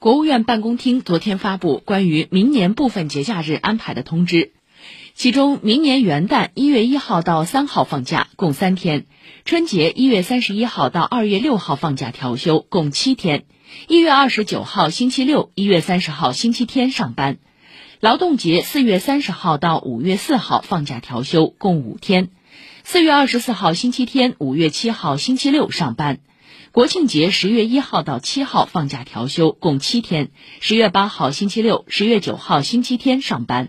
国务院办公厅昨天发布关于明年部分节假日安排的通知，其中明年元旦一月一号到三号放假，共三天；春节一月三十一号到二月六号放假调休，共七天；一月二十九号星期六、一月三十号星期天上班；劳动节四月三十号到五月四号放假调休，共五天；四月二十四号星期天、五月七号星期六上班。国庆节十月一号到七号放假调休，共七天；十月八号星期六、十月九号星期天上班。